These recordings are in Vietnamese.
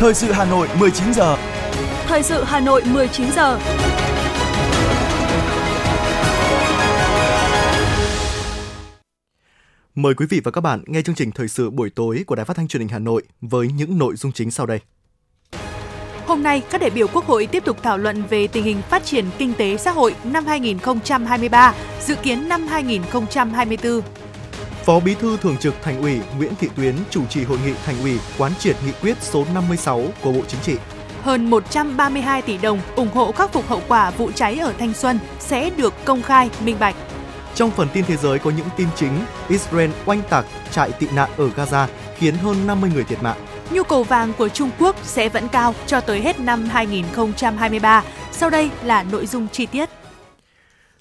Thời sự Hà Nội 19 giờ. Thời sự Hà Nội 19 giờ. Mời quý vị và các bạn nghe chương trình thời sự buổi tối của Đài Phát thanh Truyền hình Hà Nội với những nội dung chính sau đây. Hôm nay, các đại biểu Quốc hội tiếp tục thảo luận về tình hình phát triển kinh tế xã hội năm 2023, dự kiến năm 2024. Phó Bí thư Thường trực Thành ủy Nguyễn Thị Tuyến chủ trì hội nghị Thành ủy quán triệt nghị quyết số 56 của Bộ Chính trị. Hơn 132 tỷ đồng ủng hộ khắc phục hậu quả vụ cháy ở Thanh Xuân sẽ được công khai, minh bạch. Trong phần tin thế giới có những tin chính, Israel oanh tạc trại tị nạn ở Gaza khiến hơn 50 người thiệt mạng. Nhu cầu vàng của Trung Quốc sẽ vẫn cao cho tới hết năm 2023. Sau đây là nội dung chi tiết.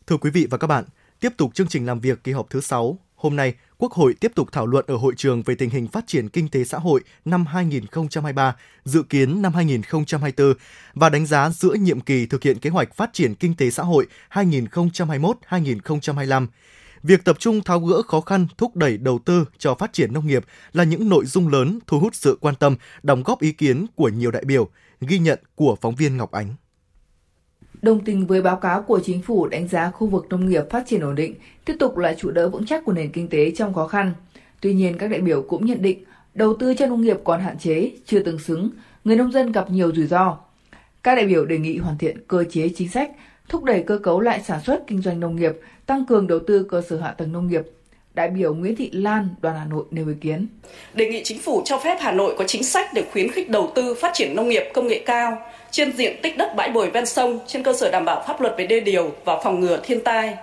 Thưa quý vị và các bạn, tiếp tục chương trình làm việc kỳ họp thứ 6. Hôm nay, Quốc hội tiếp tục thảo luận ở hội trường về tình hình phát triển kinh tế xã hội năm 2023, dự kiến năm 2024 và đánh giá giữa nhiệm kỳ thực hiện kế hoạch phát triển kinh tế xã hội 2021-2025. Việc tập trung tháo gỡ khó khăn, thúc đẩy đầu tư cho phát triển nông nghiệp là những nội dung lớn thu hút sự quan tâm, đóng góp ý kiến của nhiều đại biểu, ghi nhận của phóng viên Ngọc Ánh. Đồng tình với báo cáo của chính phủ đánh giá khu vực nông nghiệp phát triển ổn định, tiếp tục là trụ đỡ vững chắc của nền kinh tế trong khó khăn. Tuy nhiên, các đại biểu cũng nhận định đầu tư cho nông nghiệp còn hạn chế, chưa tương xứng, người nông dân gặp nhiều rủi ro. Các đại biểu đề nghị hoàn thiện cơ chế chính sách, thúc đẩy cơ cấu lại sản xuất kinh doanh nông nghiệp, tăng cường đầu tư cơ sở hạ tầng nông nghiệp. Đại biểu Nguyễn Thị Lan, đoàn Hà Nội nêu ý kiến. Đề nghị chính phủ cho phép Hà Nội có chính sách để khuyến khích đầu tư phát triển nông nghiệp công nghệ cao trên diện tích đất bãi bồi ven sông trên cơ sở đảm bảo pháp luật về đê điều và phòng ngừa thiên tai.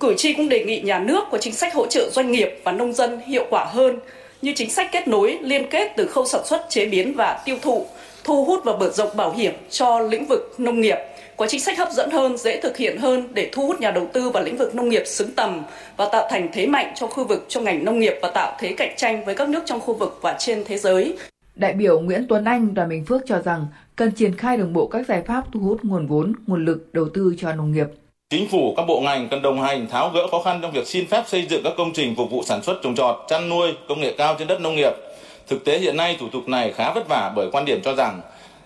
Cử tri cũng đề nghị nhà nước có chính sách hỗ trợ doanh nghiệp và nông dân hiệu quả hơn như chính sách kết nối, liên kết từ khâu sản xuất, chế biến và tiêu thụ, thu hút và mở rộng bảo hiểm cho lĩnh vực nông nghiệp, có chính sách hấp dẫn hơn, dễ thực hiện hơn để thu hút nhà đầu tư vào lĩnh vực nông nghiệp xứng tầm và tạo thành thế mạnh cho khu vực trong ngành nông nghiệp và tạo thế cạnh tranh với các nước trong khu vực và trên thế giới. Đại biểu Nguyễn Tuấn Anh, đoàn Bình Phước cho rằng cần triển khai đồng bộ các giải pháp thu hút nguồn vốn, nguồn lực đầu tư cho nông nghiệp. Chính phủ, các bộ ngành cần đồng hành tháo gỡ khó khăn trong việc xin phép xây dựng các công trình phục vụ sản xuất trồng trọt, chăn nuôi, công nghệ cao trên đất nông nghiệp. Thực tế hiện nay thủ tục này khá vất vả bởi quan điểm cho rằng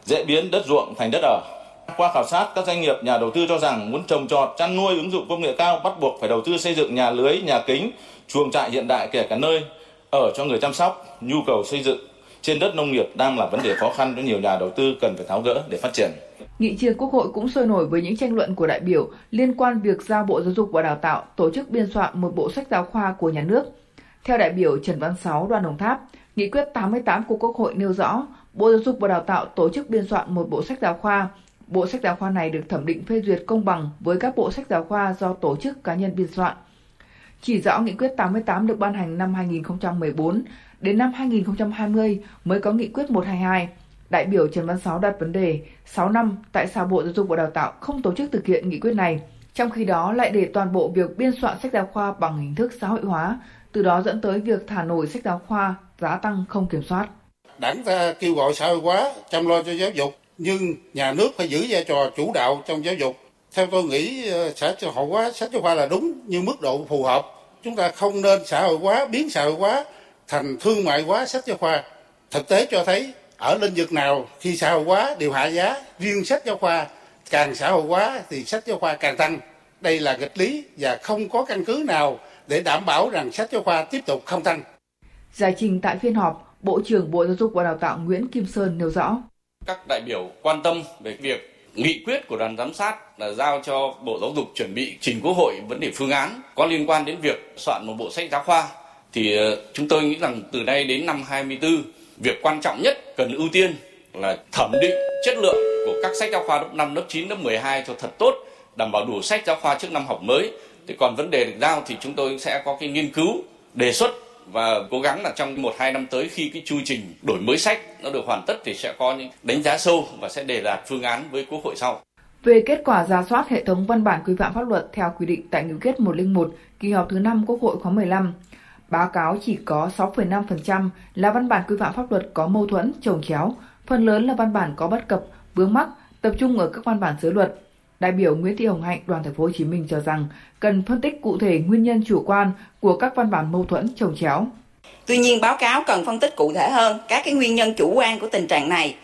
dễ biến đất ruộng thành đất ở. Qua khảo sát, các doanh nghiệp nhà đầu tư cho rằng muốn trồng trọt, chăn nuôi ứng dụng công nghệ cao bắt buộc phải đầu tư xây dựng nhà lưới, nhà kính, chuồng trại hiện đại kể cả nơi ở cho người chăm sóc, nhu cầu xây dựng trên đất nông nghiệp đang là vấn đề khó khăn cho nhiều nhà đầu tư cần phải tháo gỡ để phát triển. Nghị trường Quốc hội cũng sôi nổi với những tranh luận của đại biểu liên quan việc giao Bộ Giáo dục và Đào tạo tổ chức biên soạn một bộ sách giáo khoa của nhà nước. Theo đại biểu Trần Văn Sáu đoàn Đồng Tháp, Nghị quyết 88 của Quốc hội nêu rõ Bộ Giáo dục và Đào tạo tổ chức biên soạn một bộ sách giáo khoa. Bộ sách giáo khoa này được thẩm định phê duyệt công bằng với các bộ sách giáo khoa do tổ chức cá nhân biên soạn. Chỉ rõ nghị quyết 88 được ban hành năm 2014 đến năm 2020 mới có nghị quyết 122. Đại biểu Trần Văn Sáu đặt vấn đề 6 năm tại sao Bộ Giáo dục và Đào tạo không tổ chức thực hiện nghị quyết này, trong khi đó lại để toàn bộ việc biên soạn sách giáo khoa bằng hình thức xã hội hóa, từ đó dẫn tới việc thả nổi sách giáo khoa giá tăng không kiểm soát. Đảng ta kêu gọi xã hội hóa, chăm lo cho giáo dục, nhưng nhà nước phải giữ vai trò chủ đạo trong giáo dục. Theo tôi nghĩ ờ, xã hội hóa sách giáo khoa là đúng nhưng mức độ phù hợp. Chúng ta không nên xã hội hóa, biến xã hội hóa thành thương mại hóa sách giáo khoa. Thực tế cho thấy ở lĩnh vực nào khi xã hội hóa đều hạ giá, riêng sách giáo khoa càng xã hội hóa thì sách giáo khoa càng tăng. Đây là nghịch lý và không có căn cứ nào để đảm bảo rằng sách giáo khoa tiếp tục không tăng. Giải trình tại phiên họp, Bộ trưởng Bộ Giáo dục và Đào tạo Nguyễn Kim Sơn nêu rõ. Các đại biểu quan tâm về việc nghị quyết của đoàn giám sát là giao cho Bộ Giáo dục chuẩn bị trình Quốc hội vấn đề phương án có liên quan đến việc soạn một bộ sách giáo khoa thì ờ, chúng tôi nghĩ rằng từ nay đến năm 24 việc quan trọng nhất cần ưu tiên là thẩm định chất lượng của các sách giáo khoa lớp 5, lớp 9, lớp 12 cho thật tốt, đảm bảo đủ sách giáo khoa trước năm học mới. Thì còn vấn đề được giao thì chúng tôi sẽ có cái nghiên cứu, đề xuất và cố gắng là trong một hai năm tới khi cái chu trình đổi mới sách nó được hoàn tất thì sẽ có những đánh giá sâu và sẽ đề đạt phương án với Quốc hội sau. Về kết quả ra soát hệ thống văn bản quy phạm pháp luật theo quy định tại nghị quyết 101 kỳ họp thứ 5 Quốc hội khóa 15, Báo cáo chỉ có 6,5% là văn bản quy phạm pháp luật có mâu thuẫn, trồng chéo, phần lớn là văn bản có bất cập, vướng mắc, tập trung ở các văn bản dưới luật. Đại biểu Nguyễn Thị Hồng Hạnh, đoàn thành phố Hồ Chí Minh cho rằng cần phân tích cụ thể nguyên nhân chủ quan của các văn bản mâu thuẫn trồng chéo. Tuy nhiên, báo cáo cần phân tích cụ thể hơn các cái nguyên nhân chủ quan của tình trạng này.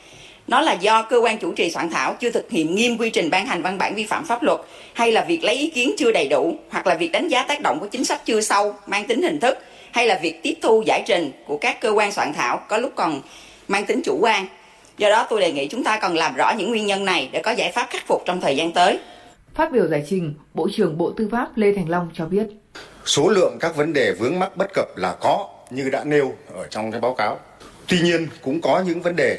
nó là do cơ quan chủ trì soạn thảo chưa thực hiện nghiêm quy trình ban hành văn bản vi phạm pháp luật, hay là việc lấy ý kiến chưa đầy đủ, hoặc là việc đánh giá tác động của chính sách chưa sâu, mang tính hình thức, hay là việc tiếp thu giải trình của các cơ quan soạn thảo có lúc còn mang tính chủ quan do đó tôi đề nghị chúng ta cần làm rõ những nguyên nhân này để có giải pháp khắc phục trong thời gian tới Phát biểu giải trình, Bộ trưởng Bộ Tư pháp Lê Thành Long cho biết. Số lượng các vấn đề vướng mắc bất cập là có như đã nêu ở trong cái báo cáo. Tuy nhiên cũng có những vấn đề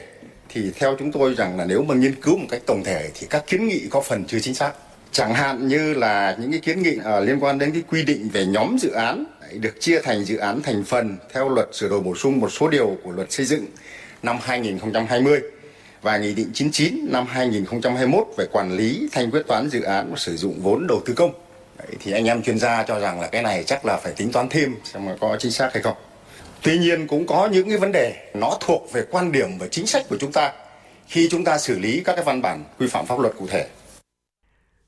thì theo chúng tôi rằng là nếu mà nghiên cứu một cách tổng thể thì các kiến nghị có phần chưa chính xác. Chẳng hạn như là những cái kiến nghị uh, liên quan đến cái quy định về nhóm dự án được chia thành dự án thành phần theo luật sửa đổi bổ sung một số điều của luật xây dựng năm 2020 và Nghị định 99 năm 2021 về quản lý thanh quyết toán dự án và sử dụng vốn đầu tư công. Đấy, thì anh em chuyên gia cho rằng là cái này chắc là phải tính toán thêm xem mà có chính xác hay không. Tuy nhiên cũng có những cái vấn đề nó thuộc về quan điểm và chính sách của chúng ta khi chúng ta xử lý các cái văn bản quy phạm pháp luật cụ thể.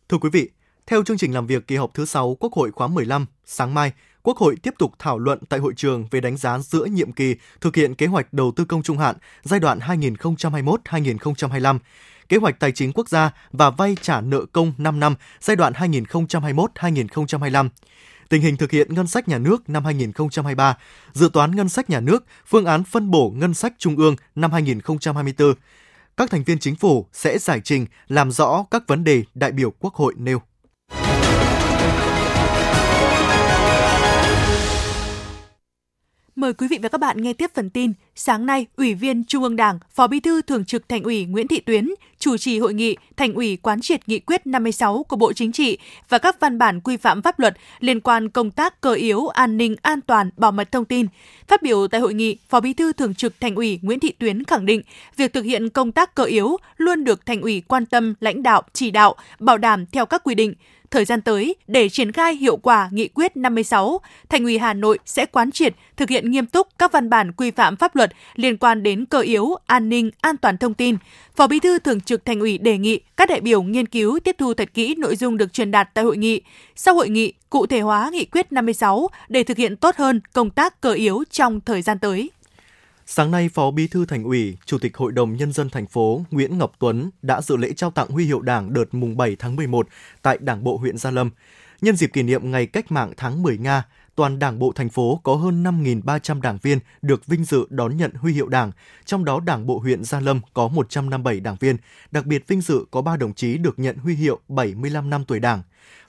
Thưa quý vị, theo chương trình làm việc kỳ họp thứ 6 Quốc hội khóa 15, sáng mai, Quốc hội tiếp tục thảo luận tại hội trường về đánh giá giữa nhiệm kỳ thực hiện kế hoạch đầu tư công trung hạn giai đoạn 2021-2025, kế hoạch tài chính quốc gia và vay trả nợ công 5 năm giai đoạn 2021-2025 tình hình thực hiện ngân sách nhà nước năm 2023, dự toán ngân sách nhà nước, phương án phân bổ ngân sách trung ương năm 2024. Các thành viên chính phủ sẽ giải trình làm rõ các vấn đề đại biểu Quốc hội nêu. Mời quý vị và các bạn nghe tiếp phần tin. Sáng nay, Ủy viên Trung ương Đảng, Phó Bí thư Thường trực Thành ủy Nguyễn Thị Tuyến chủ trì hội nghị Thành ủy quán triệt nghị quyết 56 của Bộ Chính trị và các văn bản quy phạm pháp luật liên quan công tác cơ yếu an ninh an toàn bảo mật thông tin. Phát biểu tại hội nghị, Phó Bí thư Thường trực Thành ủy Nguyễn Thị Tuyến khẳng định việc thực hiện công tác cơ yếu luôn được Thành ủy quan tâm lãnh đạo, chỉ đạo, bảo đảm theo các quy định Thời gian tới, để triển khai hiệu quả nghị quyết 56, Thành ủy Hà Nội sẽ quán triệt thực hiện nghiêm túc các văn bản quy phạm pháp luật liên quan đến cơ yếu, an ninh, an toàn thông tin. Phó Bí thư Thường trực Thành ủy đề nghị các đại biểu nghiên cứu tiếp thu thật kỹ nội dung được truyền đạt tại hội nghị. Sau hội nghị, cụ thể hóa nghị quyết 56 để thực hiện tốt hơn công tác cơ yếu trong thời gian tới. Sáng nay, Phó Bí thư Thành ủy, Chủ tịch Hội đồng Nhân dân thành phố Nguyễn Ngọc Tuấn đã dự lễ trao tặng huy hiệu Đảng đợt mùng 7 tháng 11 tại Đảng bộ huyện Gia Lâm. Nhân dịp kỷ niệm Ngày Cách mạng tháng 10 Nga, toàn Đảng bộ thành phố có hơn 5.300 đảng viên được vinh dự đón nhận huy hiệu Đảng, trong đó Đảng bộ huyện Gia Lâm có 157 đảng viên, đặc biệt vinh dự có 3 đồng chí được nhận huy hiệu 75 năm tuổi Đảng.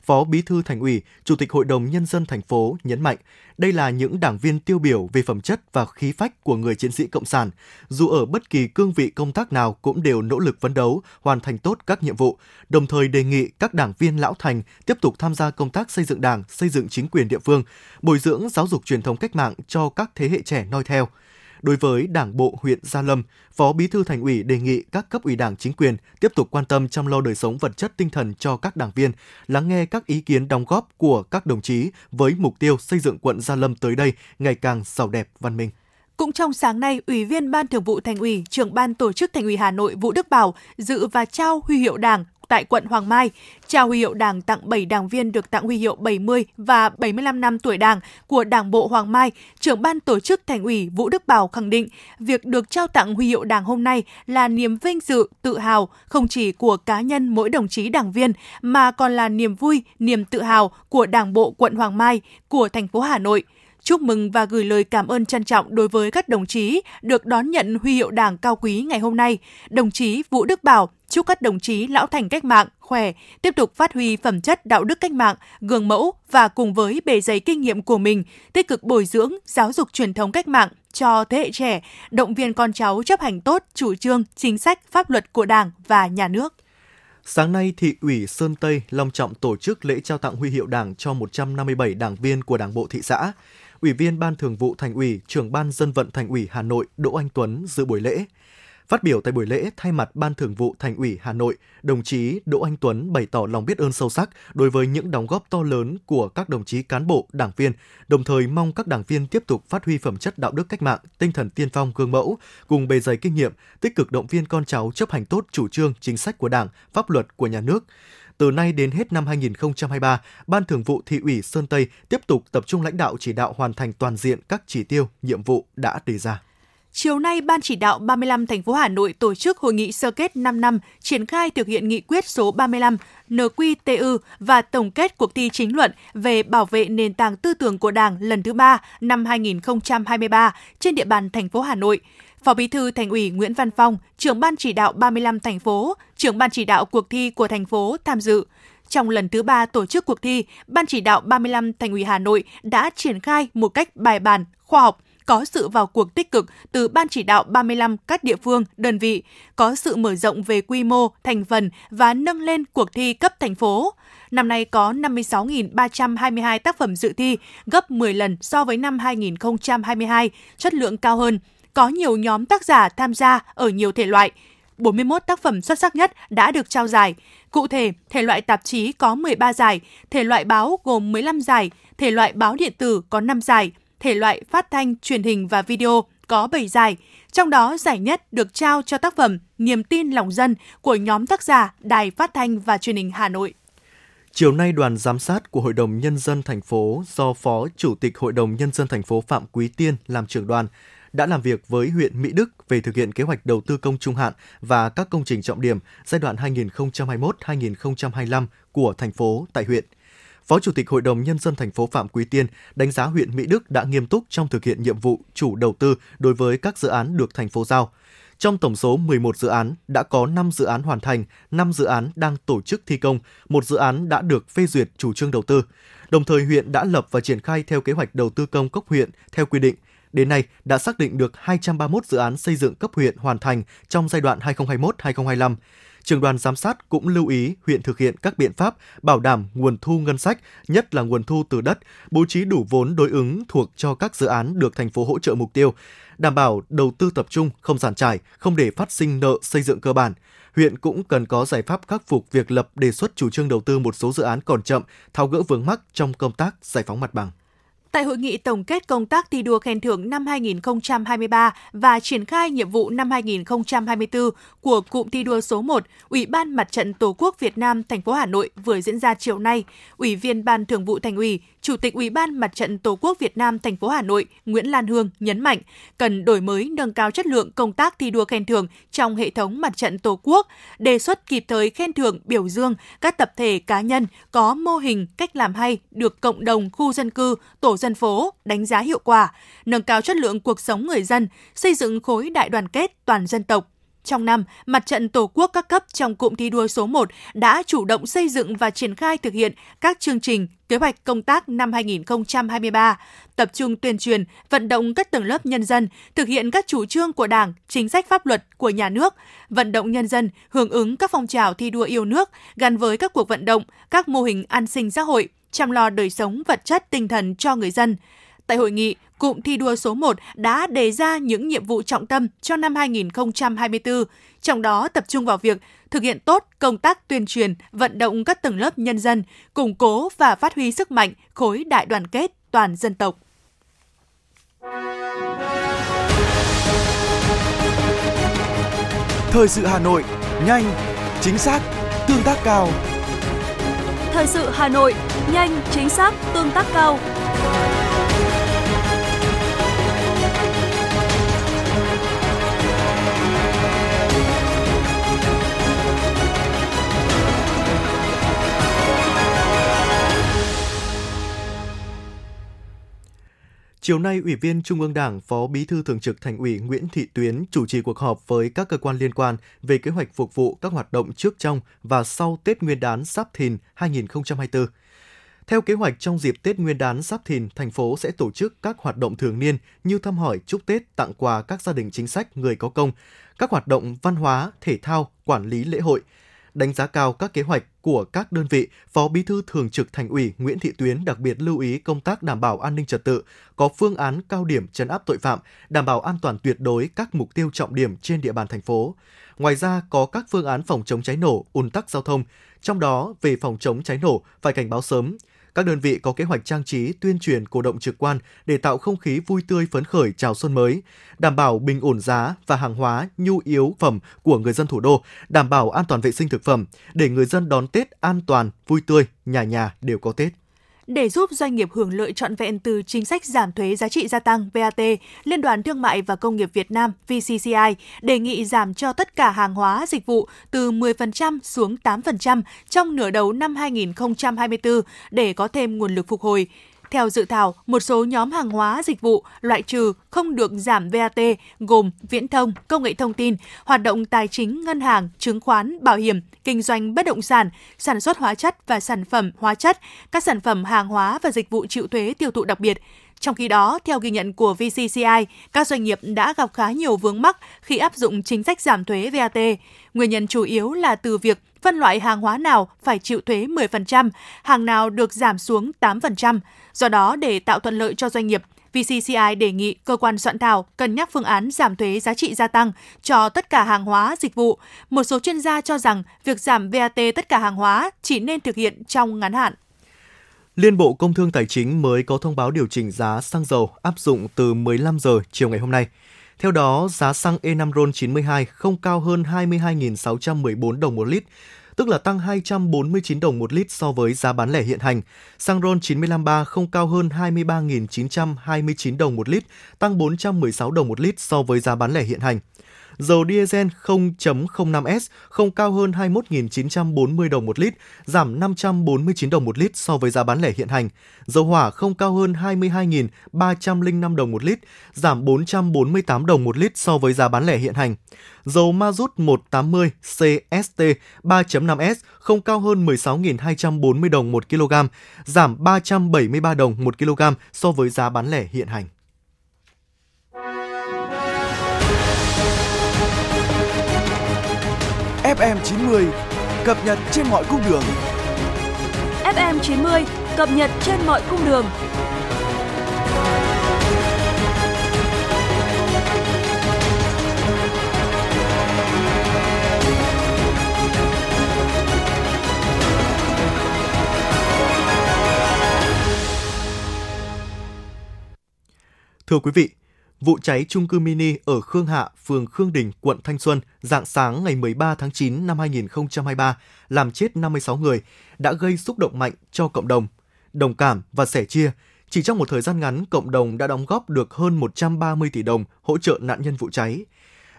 Phó Bí thư Thành ủy, Chủ tịch Hội đồng Nhân dân thành phố nhấn mạnh, đây là những đảng viên tiêu biểu về phẩm chất và khí phách của người chiến sĩ Cộng sản. Dù ở bất kỳ cương vị công tác nào cũng đều nỗ lực phấn đấu, hoàn thành tốt các nhiệm vụ, đồng thời đề nghị các đảng viên lão thành tiếp tục tham gia công tác xây dựng đảng, xây dựng chính quyền địa phương, bồi dưỡng giáo dục truyền thống cách mạng cho các thế hệ trẻ noi theo – Đối với Đảng bộ huyện Gia Lâm, Phó Bí thư Thành ủy đề nghị các cấp ủy Đảng chính quyền tiếp tục quan tâm chăm lo đời sống vật chất tinh thần cho các đảng viên, lắng nghe các ý kiến đóng góp của các đồng chí với mục tiêu xây dựng quận Gia Lâm tới đây ngày càng giàu đẹp văn minh. Cũng trong sáng nay, Ủy viên Ban Thường vụ Thành ủy, trưởng ban tổ chức Thành ủy Hà Nội Vũ Đức Bảo dự và trao huy hiệu Đảng tại quận Hoàng Mai, trao huy hiệu Đảng tặng 7 đảng viên được tặng huy hiệu 70 và 75 năm tuổi Đảng của Đảng bộ Hoàng Mai, trưởng ban tổ chức Thành ủy Vũ Đức Bảo khẳng định việc được trao tặng huy hiệu Đảng hôm nay là niềm vinh dự, tự hào không chỉ của cá nhân mỗi đồng chí đảng viên mà còn là niềm vui, niềm tự hào của Đảng bộ quận Hoàng Mai, của thành phố Hà Nội chúc mừng và gửi lời cảm ơn trân trọng đối với các đồng chí được đón nhận huy hiệu Đảng cao quý ngày hôm nay. Đồng chí Vũ Đức Bảo chúc các đồng chí lão thành cách mạng khỏe, tiếp tục phát huy phẩm chất đạo đức cách mạng, gương mẫu và cùng với bề dày kinh nghiệm của mình, tích cực bồi dưỡng, giáo dục truyền thống cách mạng cho thế hệ trẻ, động viên con cháu chấp hành tốt chủ trương, chính sách, pháp luật của Đảng và nhà nước. Sáng nay, thị ủy Sơn Tây long trọng tổ chức lễ trao tặng huy hiệu Đảng cho 157 đảng viên của Đảng bộ thị xã. Ủy viên Ban Thường vụ Thành ủy, trưởng Ban Dân vận Thành ủy Hà Nội Đỗ Anh Tuấn dự buổi lễ. Phát biểu tại buổi lễ, thay mặt Ban Thường vụ Thành ủy Hà Nội, đồng chí Đỗ Anh Tuấn bày tỏ lòng biết ơn sâu sắc đối với những đóng góp to lớn của các đồng chí cán bộ, đảng viên, đồng thời mong các đảng viên tiếp tục phát huy phẩm chất đạo đức cách mạng, tinh thần tiên phong gương mẫu, cùng bề dày kinh nghiệm, tích cực động viên con cháu chấp hành tốt chủ trương, chính sách của Đảng, pháp luật của nhà nước từ nay đến hết năm 2023, Ban Thường vụ Thị ủy Sơn Tây tiếp tục tập trung lãnh đạo chỉ đạo hoàn thành toàn diện các chỉ tiêu, nhiệm vụ đã đề ra. Chiều nay, Ban chỉ đạo 35 thành phố Hà Nội tổ chức hội nghị sơ kết 5 năm triển khai thực hiện nghị quyết số 35 NQTU và tổng kết cuộc thi chính luận về bảo vệ nền tảng tư tưởng của Đảng lần thứ 3 năm 2023 trên địa bàn thành phố Hà Nội. Phó Bí thư Thành ủy Nguyễn Văn Phong, trưởng ban chỉ đạo 35 thành phố, trưởng ban chỉ đạo cuộc thi của thành phố tham dự. Trong lần thứ ba tổ chức cuộc thi, Ban chỉ đạo 35 Thành ủy Hà Nội đã triển khai một cách bài bản, khoa học, có sự vào cuộc tích cực từ Ban chỉ đạo 35 các địa phương, đơn vị, có sự mở rộng về quy mô, thành phần và nâng lên cuộc thi cấp thành phố. Năm nay có 56.322 tác phẩm dự thi, gấp 10 lần so với năm 2022, chất lượng cao hơn. Có nhiều nhóm tác giả tham gia ở nhiều thể loại. 41 tác phẩm xuất sắc nhất đã được trao giải. Cụ thể, thể loại tạp chí có 13 giải, thể loại báo gồm 15 giải, thể loại báo điện tử có 5 giải, thể loại phát thanh, truyền hình và video có 7 giải. Trong đó, giải nhất được trao cho tác phẩm Niềm tin lòng dân của nhóm tác giả Đài Phát thanh và Truyền hình Hà Nội. Chiều nay, đoàn giám sát của Hội đồng Nhân dân thành phố do Phó Chủ tịch Hội đồng Nhân dân thành phố Phạm Quý Tiên làm trưởng đoàn đã làm việc với huyện Mỹ Đức về thực hiện kế hoạch đầu tư công trung hạn và các công trình trọng điểm giai đoạn 2021-2025 của thành phố tại huyện. Phó Chủ tịch Hội đồng Nhân dân thành phố Phạm Quý Tiên đánh giá huyện Mỹ Đức đã nghiêm túc trong thực hiện nhiệm vụ chủ đầu tư đối với các dự án được thành phố giao. Trong tổng số 11 dự án, đã có 5 dự án hoàn thành, 5 dự án đang tổ chức thi công, một dự án đã được phê duyệt chủ trương đầu tư. Đồng thời huyện đã lập và triển khai theo kế hoạch đầu tư công cấp huyện theo quy định. Đến nay đã xác định được 231 dự án xây dựng cấp huyện hoàn thành trong giai đoạn 2021-2025 trường đoàn giám sát cũng lưu ý huyện thực hiện các biện pháp bảo đảm nguồn thu ngân sách, nhất là nguồn thu từ đất, bố trí đủ vốn đối ứng thuộc cho các dự án được thành phố hỗ trợ mục tiêu, đảm bảo đầu tư tập trung, không giàn trải, không để phát sinh nợ xây dựng cơ bản. Huyện cũng cần có giải pháp khắc phục việc lập đề xuất chủ trương đầu tư một số dự án còn chậm, tháo gỡ vướng mắc trong công tác giải phóng mặt bằng. Tại hội nghị tổng kết công tác thi đua khen thưởng năm 2023 và triển khai nhiệm vụ năm 2024 của cụm thi đua số 1, Ủy ban Mặt trận Tổ quốc Việt Nam thành phố Hà Nội vừa diễn ra chiều nay, Ủy viên Ban Thường vụ Thành ủy, Chủ tịch Ủy ban Mặt trận Tổ quốc Việt Nam thành phố Hà Nội Nguyễn Lan Hương nhấn mạnh cần đổi mới nâng cao chất lượng công tác thi đua khen thưởng trong hệ thống Mặt trận Tổ quốc, đề xuất kịp thời khen thưởng biểu dương các tập thể cá nhân có mô hình cách làm hay được cộng đồng khu dân cư, tổ dân phố đánh giá hiệu quả, nâng cao chất lượng cuộc sống người dân, xây dựng khối đại đoàn kết toàn dân tộc. Trong năm, Mặt trận Tổ quốc các cấp trong cụm thi đua số 1 đã chủ động xây dựng và triển khai thực hiện các chương trình, kế hoạch công tác năm 2023, tập trung tuyên truyền, vận động các tầng lớp nhân dân thực hiện các chủ trương của Đảng, chính sách pháp luật của nhà nước, vận động nhân dân hưởng ứng các phong trào thi đua yêu nước gắn với các cuộc vận động, các mô hình an sinh xã hội, chăm lo đời sống vật chất tinh thần cho người dân. Tại hội nghị, cụm thi đua số 1 đã đề ra những nhiệm vụ trọng tâm cho năm 2024, trong đó tập trung vào việc thực hiện tốt công tác tuyên truyền, vận động các tầng lớp nhân dân, củng cố và phát huy sức mạnh khối đại đoàn kết toàn dân tộc. Thời sự Hà Nội, nhanh, chính xác, tương tác cao. Thời sự Hà Nội, nhanh, chính xác, tương tác cao. Chiều nay, Ủy viên Trung ương Đảng, Phó Bí thư Thường trực Thành ủy Nguyễn Thị Tuyến chủ trì cuộc họp với các cơ quan liên quan về kế hoạch phục vụ các hoạt động trước trong và sau Tết Nguyên đán Giáp Thìn 2024. Theo kế hoạch trong dịp Tết Nguyên đán Giáp Thìn, thành phố sẽ tổ chức các hoạt động thường niên như thăm hỏi, chúc Tết, tặng quà các gia đình chính sách, người có công, các hoạt động văn hóa, thể thao, quản lý lễ hội – đánh giá cao các kế hoạch của các đơn vị, Phó Bí thư Thường trực Thành ủy Nguyễn Thị Tuyến đặc biệt lưu ý công tác đảm bảo an ninh trật tự, có phương án cao điểm chấn áp tội phạm, đảm bảo an toàn tuyệt đối các mục tiêu trọng điểm trên địa bàn thành phố. Ngoài ra, có các phương án phòng chống cháy nổ, ùn tắc giao thông, trong đó về phòng chống cháy nổ phải cảnh báo sớm, các đơn vị có kế hoạch trang trí, tuyên truyền cổ động trực quan để tạo không khí vui tươi phấn khởi chào xuân mới, đảm bảo bình ổn giá và hàng hóa nhu yếu phẩm của người dân thủ đô, đảm bảo an toàn vệ sinh thực phẩm để người dân đón Tết an toàn, vui tươi, nhà nhà đều có Tết. Để giúp doanh nghiệp hưởng lợi trọn vẹn từ chính sách giảm thuế giá trị gia tăng VAT, Liên đoàn Thương mại và Công nghiệp Việt Nam VCCI đề nghị giảm cho tất cả hàng hóa dịch vụ từ 10% xuống 8% trong nửa đầu năm 2024 để có thêm nguồn lực phục hồi. Theo dự thảo, một số nhóm hàng hóa dịch vụ loại trừ không được giảm VAT gồm viễn thông, công nghệ thông tin, hoạt động tài chính, ngân hàng, chứng khoán, bảo hiểm, kinh doanh bất động sản, sản xuất hóa chất và sản phẩm hóa chất, các sản phẩm hàng hóa và dịch vụ chịu thuế tiêu thụ đặc biệt. Trong khi đó, theo ghi nhận của VCCI, các doanh nghiệp đã gặp khá nhiều vướng mắc khi áp dụng chính sách giảm thuế VAT. Nguyên nhân chủ yếu là từ việc phân loại hàng hóa nào phải chịu thuế 10%, hàng nào được giảm xuống 8%. Do đó, để tạo thuận lợi cho doanh nghiệp, VCCI đề nghị cơ quan soạn thảo cân nhắc phương án giảm thuế giá trị gia tăng cho tất cả hàng hóa, dịch vụ. Một số chuyên gia cho rằng việc giảm VAT tất cả hàng hóa chỉ nên thực hiện trong ngắn hạn. Liên Bộ Công Thương Tài chính mới có thông báo điều chỉnh giá xăng dầu áp dụng từ 15 giờ chiều ngày hôm nay. Theo đó, giá xăng E5 RON 92 không cao hơn 22.614 đồng một lít, tức là tăng 249 đồng một lít so với giá bán lẻ hiện hành. Xăng RON 953 không cao hơn 23.929 đồng một lít, tăng 416 đồng một lít so với giá bán lẻ hiện hành. Dầu diesel 0.05S không cao hơn 21.940 đồng một lít, giảm 549 đồng một lít so với giá bán lẻ hiện hành. Dầu hỏa không cao hơn 22.305 đồng một lít, giảm 448 đồng một lít so với giá bán lẻ hiện hành. Dầu ma rút 180 CST 3.5S không cao hơn 16.240 đồng một kg, giảm 373 đồng một kg so với giá bán lẻ hiện hành. FM90 cập nhật trên mọi cung đường. FM 90 cập nhật trên mọi cung đường. Thưa quý vị, Vụ cháy trung cư mini ở Khương Hạ, phường Khương Đình, quận Thanh Xuân dạng sáng ngày 13 tháng 9 năm 2023 làm chết 56 người đã gây xúc động mạnh cho cộng đồng. Đồng cảm và sẻ chia, chỉ trong một thời gian ngắn, cộng đồng đã đóng góp được hơn 130 tỷ đồng hỗ trợ nạn nhân vụ cháy.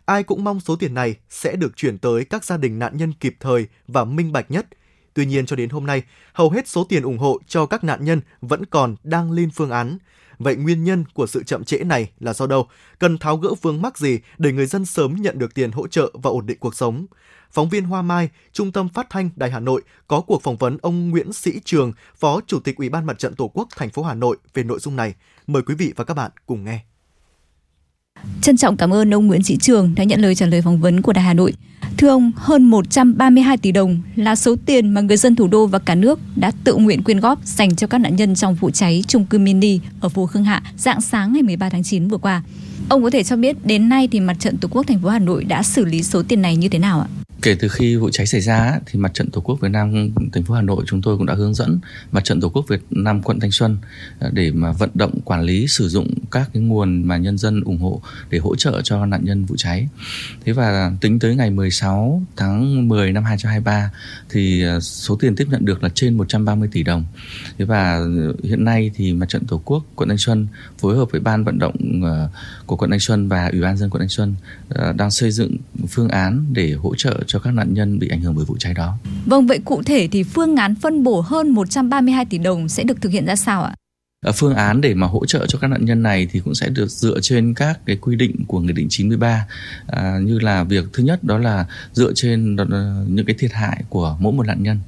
Ai cũng mong số tiền này sẽ được chuyển tới các gia đình nạn nhân kịp thời và minh bạch nhất. Tuy nhiên cho đến hôm nay, hầu hết số tiền ủng hộ cho các nạn nhân vẫn còn đang lên phương án – Vậy nguyên nhân của sự chậm trễ này là do đâu? Cần tháo gỡ vướng mắc gì để người dân sớm nhận được tiền hỗ trợ và ổn định cuộc sống? Phóng viên Hoa Mai, Trung tâm Phát thanh Đài Hà Nội có cuộc phỏng vấn ông Nguyễn Sĩ Trường, Phó Chủ tịch Ủy ban Mặt trận Tổ quốc thành phố Hà Nội về nội dung này. Mời quý vị và các bạn cùng nghe. Trân trọng cảm ơn ông Nguyễn Sĩ Trường đã nhận lời trả lời phỏng vấn của Đài Hà Nội. Thưa ông, hơn 132 tỷ đồng là số tiền mà người dân thủ đô và cả nước đã tự nguyện quyên góp dành cho các nạn nhân trong vụ cháy trung cư mini ở phố Khương Hạ dạng sáng ngày 13 tháng 9 vừa qua. Ông có thể cho biết đến nay thì mặt trận Tổ quốc thành phố Hà Nội đã xử lý số tiền này như thế nào ạ? Kể từ khi vụ cháy xảy ra thì Mặt trận Tổ quốc Việt Nam thành phố Hà Nội chúng tôi cũng đã hướng dẫn Mặt trận Tổ quốc Việt Nam quận Thanh Xuân à, để mà vận động quản lý sử dụng các cái nguồn mà nhân dân ủng hộ để hỗ trợ cho nạn nhân vụ cháy. Thế và tính tới ngày 16 tháng 10 năm 2023 thì à, số tiền tiếp nhận được là trên 130 tỷ đồng. Thế và à, hiện nay thì Mặt trận Tổ quốc quận Thanh Xuân phối hợp với ban vận động của quận Thanh Xuân và Ủy ban dân quận Thanh Xuân đang xây dựng phương án để hỗ trợ cho các nạn nhân bị ảnh hưởng bởi vụ cháy đó. Vâng, vậy cụ thể thì phương án phân bổ hơn 132 tỷ đồng sẽ được thực hiện ra sao ạ? phương án để mà hỗ trợ cho các nạn nhân này thì cũng sẽ được dựa trên các cái quy định của nghị định 93 à, như là việc thứ nhất đó là dựa trên đó những cái thiệt hại của mỗi một nạn nhân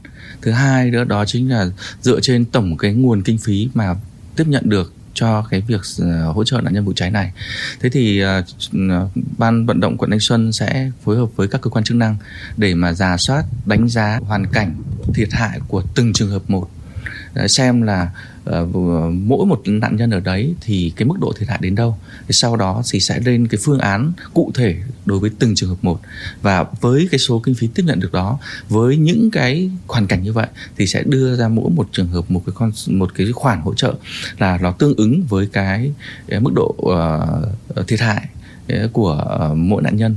thứ hai nữa đó chính là dựa trên tổng cái nguồn kinh phí mà tiếp nhận được cho cái việc ờ, hỗ trợ nạn nhân vụ cháy này. Thế thì ờ, ờ, ban vận động quận Thanh Xuân sẽ phối hợp với các cơ quan chức năng để mà giả soát, đánh giá hoàn cảnh thiệt hại của từng trường hợp một Ờ, xem là uh, mỗi một nạn nhân ở đấy thì cái mức độ thiệt hại đến đâu. Thì sau đó thì sẽ lên cái phương án cụ thể đối với từng trường hợp một. Và với cái số kinh phí tiếp nhận được đó với những cái hoàn cảnh như vậy thì sẽ đưa ra mỗi một trường hợp một cái con một cái khoản hỗ trợ là nó tương ứng với cái, cái mức độ uh, thiệt hại của mỗi nạn nhân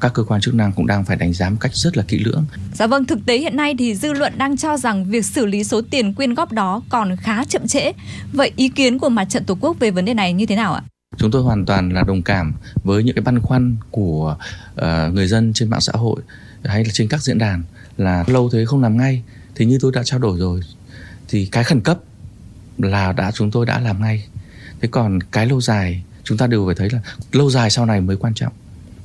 các cơ quan chức năng cũng đang phải đánh giá một cách rất là kỹ lưỡng. Dạ vâng, thực tế hiện nay thì dư luận đang cho rằng việc xử lý số tiền quyên góp đó còn khá chậm trễ. Vậy ý kiến của mặt trận Tổ quốc về vấn đề này như thế nào ạ? Chúng tôi hoàn toàn là đồng cảm với những cái băn khoăn của uh, người dân trên mạng xã hội hay là trên các diễn đàn là lâu thế không làm ngay thì như tôi đã trao đổi rồi thì cái khẩn cấp là đã chúng tôi đã làm ngay thế còn cái lâu dài chúng ta đều phải thấy là lâu dài sau này mới quan trọng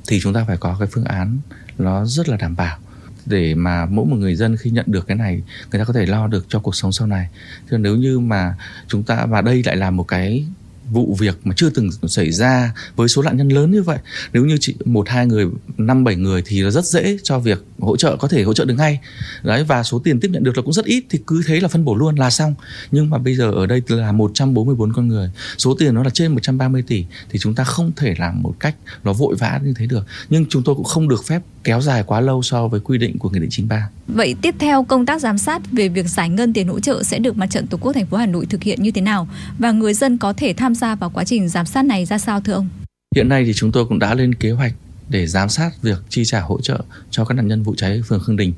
thì chúng ta phải có cái phương án nó rất là đảm bảo để mà mỗi một người dân khi nhận được cái này, người ta có thể lo được cho cuộc sống sau này. Chứ nếu như mà chúng ta và đây lại là một cái vụ việc mà chưa từng xảy ra với số nạn nhân lớn như vậy. Nếu như chỉ một, hai người, năm, bảy người thì là rất dễ cho việc hỗ trợ, có thể hỗ trợ được ngay. Đấy, và số tiền tiếp nhận được là cũng rất ít, thì cứ thế là phân bổ luôn là xong. Nhưng mà bây giờ ở đây là 144 con người, số tiền nó là trên 130 tỷ, thì chúng ta không thể làm một cách nó vội vã như thế được. Nhưng chúng tôi cũng không được phép kéo dài quá lâu so với quy định của nghị định 93. Vậy tiếp theo, công tác giám sát về việc giải ngân tiền hỗ trợ sẽ được mặt trận Tổ quốc thành phố Hà Nội thực hiện như thế nào? Và người dân có thể tham gia vào quá trình giám sát này ra sao, thưa ông? Hiện nay thì chúng tôi cũng đã lên kế hoạch để giám sát việc chi trả hỗ trợ cho các nạn nhân vụ cháy phường Khương Đình.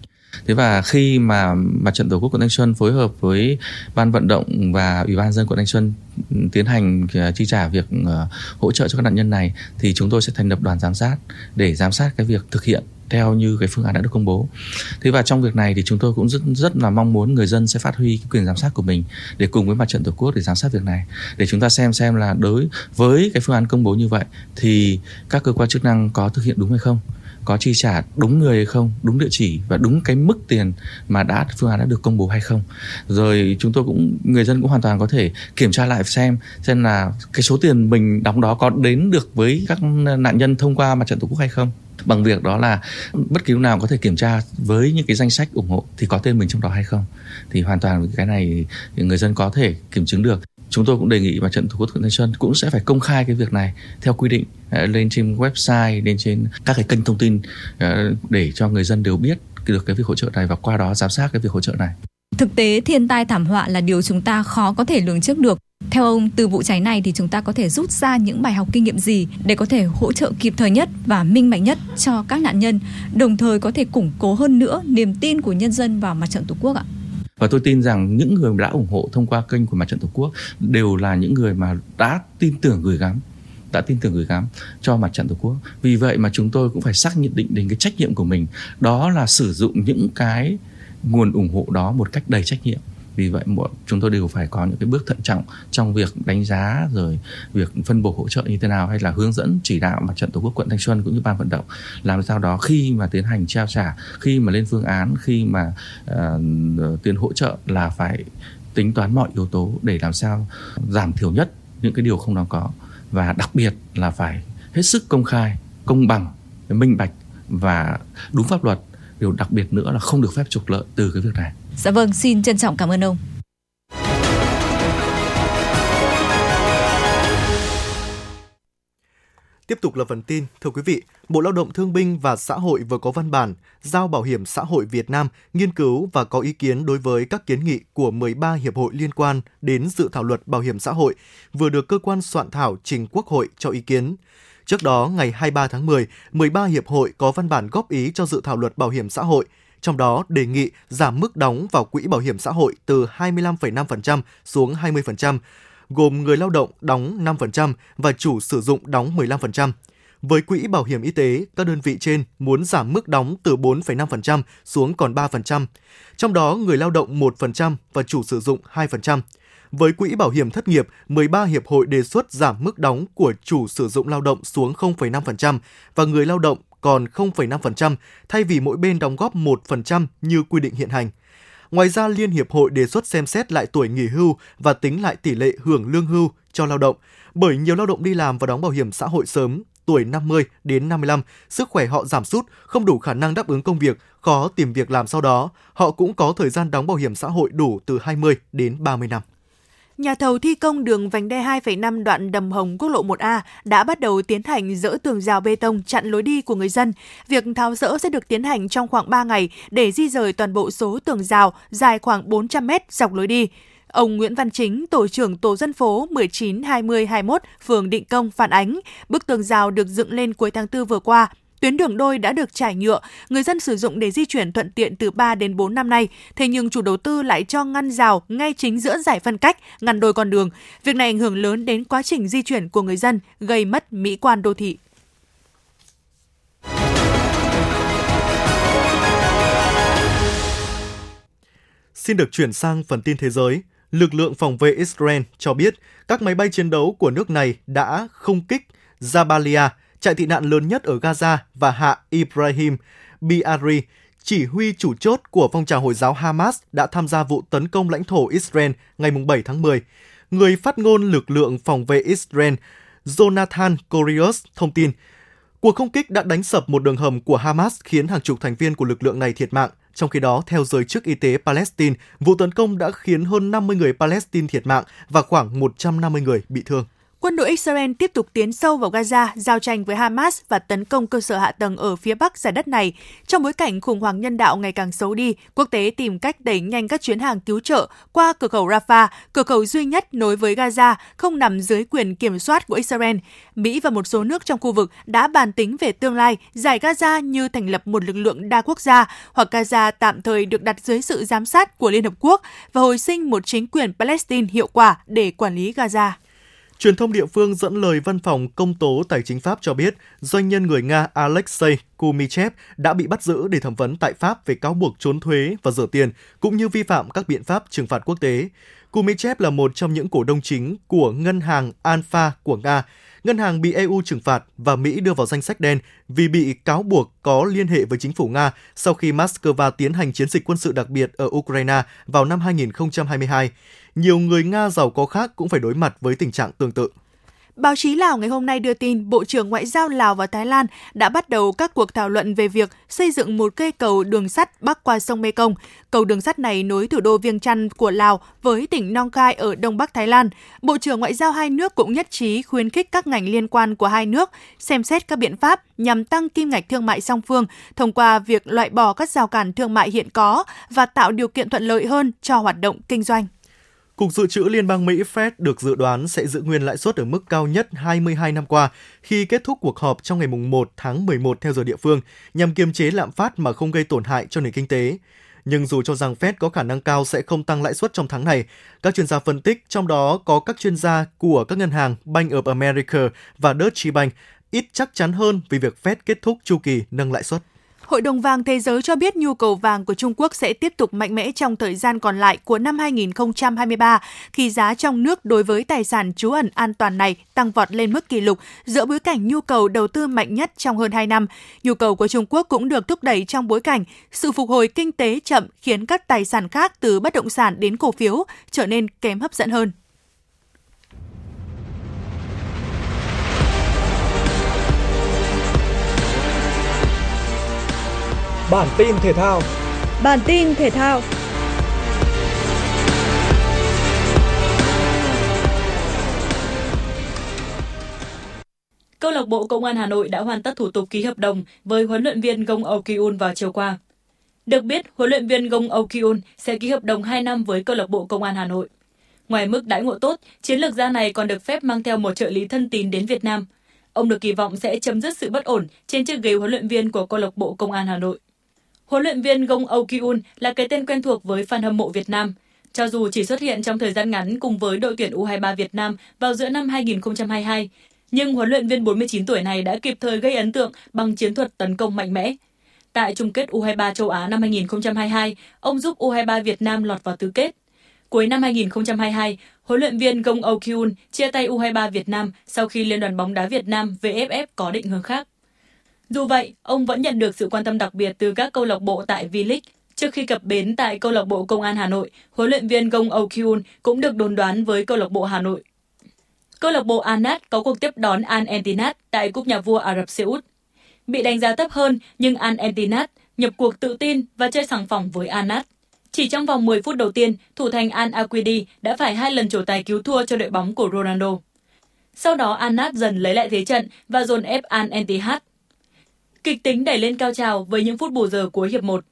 Thế và khi mà mặt trận tổ quốc quận Thanh Xuân phối hợp với ban vận động và ủy ban dân quận Thanh Xuân ừ, tiến hành ờ, chi trả việc ờ, hỗ trợ cho các nạn nhân này, thì chúng tôi sẽ thành lập đoàn giám sát để giám sát cái việc thực hiện theo như cái phương án đã được công bố. Thế và trong việc này thì chúng tôi cũng rất rất là mong muốn người dân sẽ phát huy cái quyền giám sát của mình để cùng với mặt trận tổ quốc để giám sát việc này để chúng ta xem xem là đối với cái phương án công bố như vậy thì các cơ quan chức năng có thực hiện đúng hay không có chi trả đúng người hay không, đúng địa chỉ và đúng cái mức tiền mà đã, phương án đã được công bố hay không. Rồi chúng tôi cũng, người dân cũng hoàn toàn có thể kiểm tra lại xem xem là cái số tiền mình đóng đó có đến được với các nạn nhân thông qua mặt trận tổ quốc hay không. Bằng việc đó là bất kỳ lúc nào có thể kiểm tra với những cái danh sách ủng hộ thì có tên mình trong đó hay không. Thì hoàn toàn cái này người dân có thể kiểm chứng được chúng tôi cũng đề nghị mặt trận tổ quốc quận thanh xuân cũng sẽ phải công khai cái việc này theo quy định ờ, lên trên website lên trên các cái kênh thông tin ờ, để cho người dân đều biết được cái việc hỗ trợ này và qua đó giám sát cái việc hỗ trợ này thực tế thiên tai thảm họa là điều chúng ta khó có thể lường trước được theo ông, từ vụ cháy này thì chúng ta có thể rút ra những bài học kinh nghiệm gì để có thể hỗ trợ kịp thời nhất và minh bạch nhất cho các nạn nhân, đồng thời có thể củng cố hơn nữa niềm tin của nhân dân vào mặt trận Tổ quốc ạ? Và tôi tin rằng những người đã ủng hộ thông qua kênh của mặt trận tổ quốc đều là những người mà đã tin tưởng gửi gắm, đã tin tưởng gửi gắm cho mặt trận tổ quốc. Vì vậy mà chúng tôi cũng phải xác nhận định đến cái trách nhiệm của mình, đó là sử dụng những cái nguồn ủng hộ đó một cách đầy trách nhiệm vì vậy bọn chúng tôi đều phải có những cái bước thận trọng trong việc đánh giá rồi việc phân bổ hỗ trợ như thế nào hay là hướng dẫn chỉ đạo mặt trận tổ quốc quận thanh xuân cũng như ban vận động làm sao đó khi mà tiến hành trao trả khi mà lên phương án khi mà uh, tiền hỗ trợ là phải tính toán mọi yếu tố để làm sao giảm thiểu nhất những cái điều không đáng có. Và đặc biệt là phải hết sức công khai công bằng minh bạch và đúng pháp luật. Điều đặc biệt nữa là không được phép trục lợi từ cái việc này. Dạ vâng, xin trân trọng cảm ơn ông. Tiếp tục là phần tin. Thưa quý vị, Bộ Lao động Thương binh và Xã hội vừa có văn bản giao Bảo hiểm xã hội Việt Nam nghiên cứu và có ý kiến đối với các kiến nghị của 13 hiệp hội liên quan đến dự thảo luật bảo hiểm xã hội, vừa được cơ quan soạn thảo trình Quốc hội cho ý kiến. Trước đó, ngày 23 tháng 10, 13 hiệp hội có văn bản góp ý cho dự thảo luật bảo hiểm xã hội – trong đó đề nghị giảm mức đóng vào quỹ bảo hiểm xã hội từ 25,5% xuống 20%, gồm người lao động đóng 5% và chủ sử dụng đóng 15%. Với quỹ bảo hiểm y tế, các đơn vị trên muốn giảm mức đóng từ 4,5% xuống còn 3%, trong đó người lao động 1% và chủ sử dụng 2%. Với quỹ bảo hiểm thất nghiệp, 13 hiệp hội đề xuất giảm mức đóng của chủ sử dụng lao động xuống 0,5% và người lao động còn 0,5% thay vì mỗi bên đóng góp 1% như quy định hiện hành. Ngoài ra, Liên Hiệp hội đề xuất xem xét lại tuổi nghỉ hưu và tính lại tỷ lệ hưởng lương hưu cho lao động, bởi nhiều lao động đi làm và đóng bảo hiểm xã hội sớm, tuổi 50 đến 55, sức khỏe họ giảm sút, không đủ khả năng đáp ứng công việc, khó tìm việc làm sau đó, họ cũng có thời gian đóng bảo hiểm xã hội đủ từ 20 đến 30 năm. Nhà thầu thi công đường vành đai 2,5 đoạn Đầm Hồng quốc lộ 1A đã bắt đầu tiến hành dỡ tường rào bê tông chặn lối đi của người dân. Việc tháo dỡ sẽ được tiến hành trong khoảng 3 ngày để di rời toàn bộ số tường rào dài khoảng 400 mét dọc lối đi. Ông Nguyễn Văn Chính, tổ trưởng tổ dân phố 19 20 21, phường Định Công phản ánh, bức tường rào được dựng lên cuối tháng 4 vừa qua tuyến đường đôi đã được trải nhựa, người dân sử dụng để di chuyển thuận tiện từ 3 đến 4 năm nay. Thế nhưng chủ đầu tư lại cho ngăn rào ngay chính giữa giải phân cách, ngăn đôi con đường. Việc này ảnh hưởng lớn đến quá trình di chuyển của người dân, gây mất mỹ quan đô thị. Xin được chuyển sang phần tin thế giới. Lực lượng phòng vệ Israel cho biết các máy bay chiến đấu của nước này đã không kích Jabalia, trại tị nạn lớn nhất ở Gaza và hạ Ibrahim Biari, chỉ huy chủ chốt của phong trào Hồi giáo Hamas đã tham gia vụ tấn công lãnh thổ Israel ngày 7 tháng 10. Người phát ngôn lực lượng phòng vệ Israel Jonathan Corius thông tin, cuộc không kích đã đánh sập một đường hầm của Hamas khiến hàng chục thành viên của lực lượng này thiệt mạng. Trong khi đó, theo giới chức y tế Palestine, vụ tấn công đã khiến hơn 50 người Palestine thiệt mạng và khoảng 150 người bị thương. Quân đội Israel tiếp tục tiến sâu vào Gaza, giao tranh với Hamas và tấn công cơ sở hạ tầng ở phía bắc giải đất này. Trong bối cảnh khủng hoảng nhân đạo ngày càng xấu đi, quốc tế tìm cách đẩy nhanh các chuyến hàng cứu trợ qua cửa khẩu Rafah, cửa khẩu duy nhất nối với Gaza, không nằm dưới quyền kiểm soát của Israel. Mỹ và một số nước trong khu vực đã bàn tính về tương lai giải Gaza như thành lập một lực lượng đa quốc gia hoặc Gaza tạm thời được đặt dưới sự giám sát của Liên Hợp Quốc và hồi sinh một chính quyền Palestine hiệu quả để quản lý Gaza. Truyền thông địa phương dẫn lời văn phòng công tố tài chính Pháp cho biết doanh nhân người Nga Alexei Kumichev đã bị bắt giữ để thẩm vấn tại Pháp về cáo buộc trốn thuế và rửa tiền, cũng như vi phạm các biện pháp trừng phạt quốc tế. Kumichev là một trong những cổ đông chính của ngân hàng Alpha của Nga, ngân hàng bị EU trừng phạt và Mỹ đưa vào danh sách đen vì bị cáo buộc có liên hệ với chính phủ Nga sau khi Moscow tiến hành chiến dịch quân sự đặc biệt ở Ukraine vào năm 2022 nhiều người Nga giàu có khác cũng phải đối mặt với tình trạng tương tự. Báo chí Lào ngày hôm nay đưa tin Bộ trưởng Ngoại giao Lào và Thái Lan đã bắt đầu các cuộc thảo luận về việc xây dựng một cây cầu đường sắt bắc qua sông Mekong. Cầu đường sắt này nối thủ đô Viêng Chăn của Lào với tỉnh Nong Khai ở đông bắc Thái Lan. Bộ trưởng Ngoại giao hai nước cũng nhất trí khuyến khích các ngành liên quan của hai nước xem xét các biện pháp nhằm tăng kim ngạch thương mại song phương thông qua việc loại bỏ các rào cản thương mại hiện có và tạo điều kiện thuận lợi hơn cho hoạt động kinh doanh. Cục Dự trữ Liên bang Mỹ Fed được dự đoán sẽ giữ nguyên lãi suất ở mức cao nhất 22 năm qua khi kết thúc cuộc họp trong ngày 1 tháng 11 theo giờ địa phương nhằm kiềm chế lạm phát mà không gây tổn hại cho nền kinh tế. Nhưng dù cho rằng Fed có khả năng cao sẽ không tăng lãi suất trong tháng này, các chuyên gia phân tích, trong đó có các chuyên gia của các ngân hàng Bank of America và Deutsche Bank, ít chắc chắn hơn vì việc Fed kết thúc chu kỳ nâng lãi suất. Hội đồng vàng thế giới cho biết nhu cầu vàng của Trung Quốc sẽ tiếp tục mạnh mẽ trong thời gian còn lại của năm 2023 khi giá trong nước đối với tài sản trú ẩn an toàn này tăng vọt lên mức kỷ lục giữa bối cảnh nhu cầu đầu tư mạnh nhất trong hơn 2 năm. Nhu cầu của Trung Quốc cũng được thúc đẩy trong bối cảnh sự phục hồi kinh tế chậm khiến các tài sản khác từ bất động sản đến cổ phiếu trở nên kém hấp dẫn hơn. Bản tin thể thao. Bản tin thể thao. Câu lạc bộ Công an Hà Nội đã hoàn tất thủ tục ký hợp đồng với huấn luyện viên Gong Okyun vào chiều qua. Được biết, huấn luyện viên Gong Okyun sẽ ký hợp đồng 2 năm với câu lạc bộ Công an Hà Nội. Ngoài mức đãi ngộ tốt, chiến lược gia này còn được phép mang theo một trợ lý thân tín đến Việt Nam. Ông được kỳ vọng sẽ chấm dứt sự bất ổn trên chiếc ghế huấn luyện viên của câu lạc bộ Công an Hà Nội. Huấn luyện viên Gong Oh Kyun là cái tên quen thuộc với fan hâm mộ Việt Nam. Cho dù chỉ xuất hiện trong thời gian ngắn cùng với đội tuyển U23 Việt Nam vào giữa năm 2022, nhưng huấn luyện viên 49 tuổi này đã kịp thời gây ấn tượng bằng chiến thuật tấn công mạnh mẽ. Tại chung kết U23 châu Á năm 2022, ông giúp U23 Việt Nam lọt vào tứ kết. Cuối năm 2022, huấn luyện viên Gong Oh Kyun chia tay U23 Việt Nam sau khi Liên đoàn bóng đá Việt Nam VFF có định hướng khác. Dù vậy, ông vẫn nhận được sự quan tâm đặc biệt từ các câu lạc bộ tại V-League. Trước khi cập bến tại câu lạc bộ Công an Hà Nội, huấn luyện viên Gong Okyun cũng được đồn đoán với câu lạc bộ Hà Nội. Câu lạc bộ Anat có cuộc tiếp đón Al Entinat tại Cúp Nhà vua Ả Rập Xê Út. Bị đánh giá thấp hơn, nhưng Al Entinat nhập cuộc tự tin và chơi sàng phỏng với Anat. Chỉ trong vòng 10 phút đầu tiên, thủ thành Al-Aquidi đã phải hai lần trổ tài cứu thua cho đội bóng của Ronaldo. Sau đó Anat dần lấy lại thế trận và dồn ép Al Entinat Kịch tính đẩy lên cao trào với những phút bù giờ cuối hiệp 1.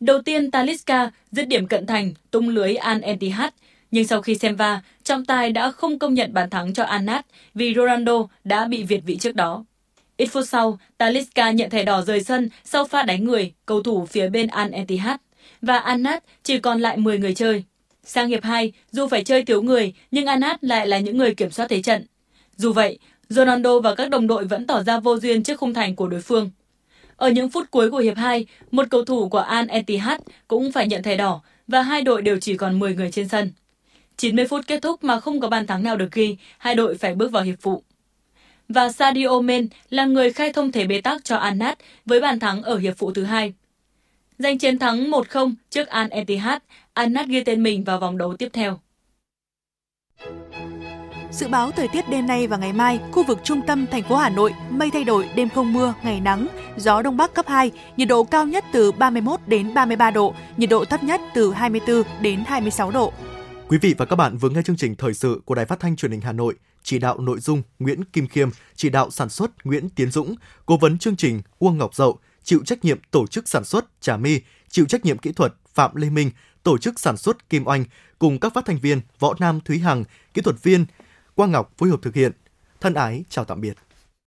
Đầu tiên Talisca dứt điểm cận thành, tung lưới Al Etihad, nhưng sau khi xem va, trọng tài đã không công nhận bàn thắng cho Al Nassr vì Ronaldo đã bị việt vị trước đó. Ít phút sau, Talisca nhận thẻ đỏ rời sân sau pha đánh người cầu thủ phía bên Al Etihad và Anat chỉ còn lại 10 người chơi. Sang hiệp 2, dù phải chơi thiếu người, nhưng Anat lại là những người kiểm soát thế trận. Dù vậy, Ronaldo và các đồng đội vẫn tỏ ra vô duyên trước khung thành của đối phương. Ở những phút cuối của hiệp 2, một cầu thủ của Al Etihad cũng phải nhận thẻ đỏ và hai đội đều chỉ còn 10 người trên sân. 90 phút kết thúc mà không có bàn thắng nào được ghi, hai đội phải bước vào hiệp phụ. Và Sadio Men là người khai thông thế bế tắc cho Al Nassr với bàn thắng ở hiệp phụ thứ hai. Giành chiến thắng 1-0 trước Al Etihad, Al Nassr ghi tên mình vào vòng đấu tiếp theo. Dự báo thời tiết đêm nay và ngày mai, khu vực trung tâm thành phố Hà Nội mây thay đổi, đêm không mưa, ngày nắng, gió đông bắc cấp 2, nhiệt độ cao nhất từ 31 đến 33 độ, nhiệt độ thấp nhất từ 24 đến 26 độ. Quý vị và các bạn vừa nghe chương trình thời sự của Đài Phát thanh Truyền hình Hà Nội, chỉ đạo nội dung Nguyễn Kim Khiêm, chỉ đạo sản xuất Nguyễn Tiến Dũng, cố vấn chương trình Uông Ngọc Dậu, chịu trách nhiệm tổ chức sản xuất Trà Mi, chịu trách nhiệm kỹ thuật Phạm Lê Minh, tổ chức sản xuất Kim Oanh cùng các phát thanh viên Võ Nam Thúy Hằng, kỹ thuật viên Quang Ngọc phối hợp thực hiện. Thân ái chào tạm biệt.